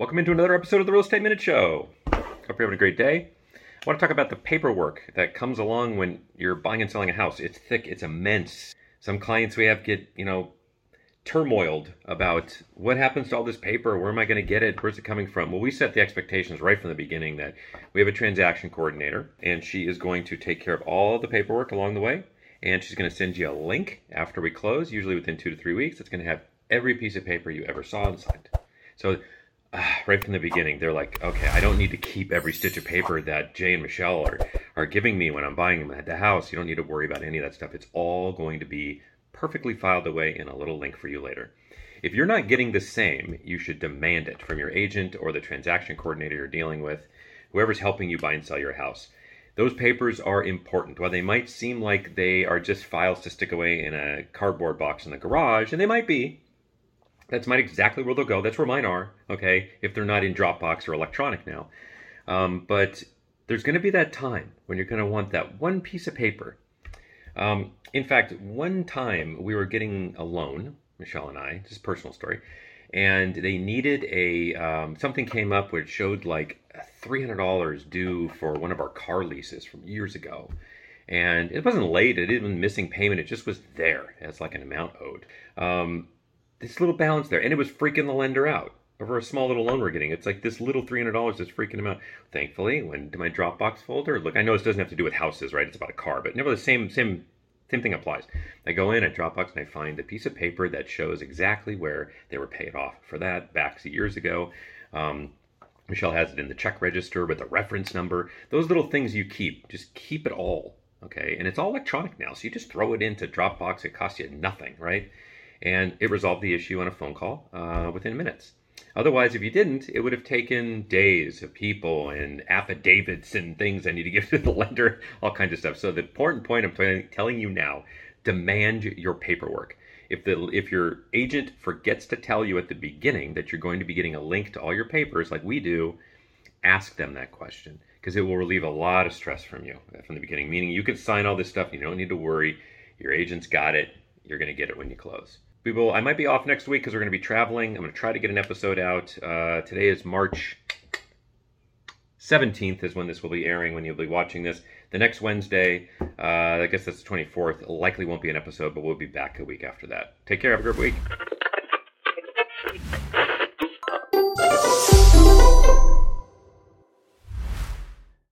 Welcome into another episode of the Real Estate Minute Show. Hope you're having a great day. I want to talk about the paperwork that comes along when you're buying and selling a house. It's thick, it's immense. Some clients we have get, you know, turmoiled about what happens to all this paper, where am I going to get it, where's it coming from? Well, we set the expectations right from the beginning that we have a transaction coordinator and she is going to take care of all the paperwork along the way and she's going to send you a link after we close, usually within 2 to 3 weeks. It's going to have every piece of paper you ever saw signed. So right from the beginning, they're like, okay, I don't need to keep every stitch of paper that Jay and Michelle are, are giving me when I'm buying them at the house. You don't need to worry about any of that stuff. It's all going to be perfectly filed away in a little link for you later. If you're not getting the same, you should demand it from your agent or the transaction coordinator you're dealing with, whoever's helping you buy and sell your house. Those papers are important. While they might seem like they are just files to stick away in a cardboard box in the garage, and they might be, that's not exactly where they'll go. That's where mine are, okay, if they're not in Dropbox or electronic now. Um, but there's going to be that time when you're going to want that one piece of paper. Um, in fact, one time we were getting a loan, Michelle and I, just personal story, and they needed a um, something came up which showed like $300 due for one of our car leases from years ago. And it wasn't late, it didn't missing payment, it just was there as like an amount owed. Um, this little balance there, and it was freaking the lender out over a small little loan we're getting. It's like this little three hundred dollars is freaking him out. Thankfully, went to my Dropbox folder. Look, I know this doesn't have to do with houses, right? It's about a car, but never the same same same thing applies. I go in at Dropbox and I find a piece of paper that shows exactly where they were paid off for that back years ago. Um, Michelle has it in the check register with a reference number. Those little things you keep, just keep it all, okay? And it's all electronic now, so you just throw it into Dropbox. It costs you nothing, right? And it resolved the issue on a phone call uh, within minutes. Otherwise, if you didn't, it would have taken days of people and affidavits and things I need to give to the lender, all kinds of stuff. So the important point I'm telling you now: demand your paperwork. If the if your agent forgets to tell you at the beginning that you're going to be getting a link to all your papers, like we do, ask them that question because it will relieve a lot of stress from you from the beginning. Meaning, you can sign all this stuff, you don't need to worry. Your agent's got it. You're going to get it when you close we will. I might be off next week because we're going to be traveling. I'm going to try to get an episode out. Uh, today is March 17th is when this will be airing. When you'll be watching this, the next Wednesday, uh, I guess that's the 24th. Likely won't be an episode, but we'll be back a week after that. Take care. Have a great week.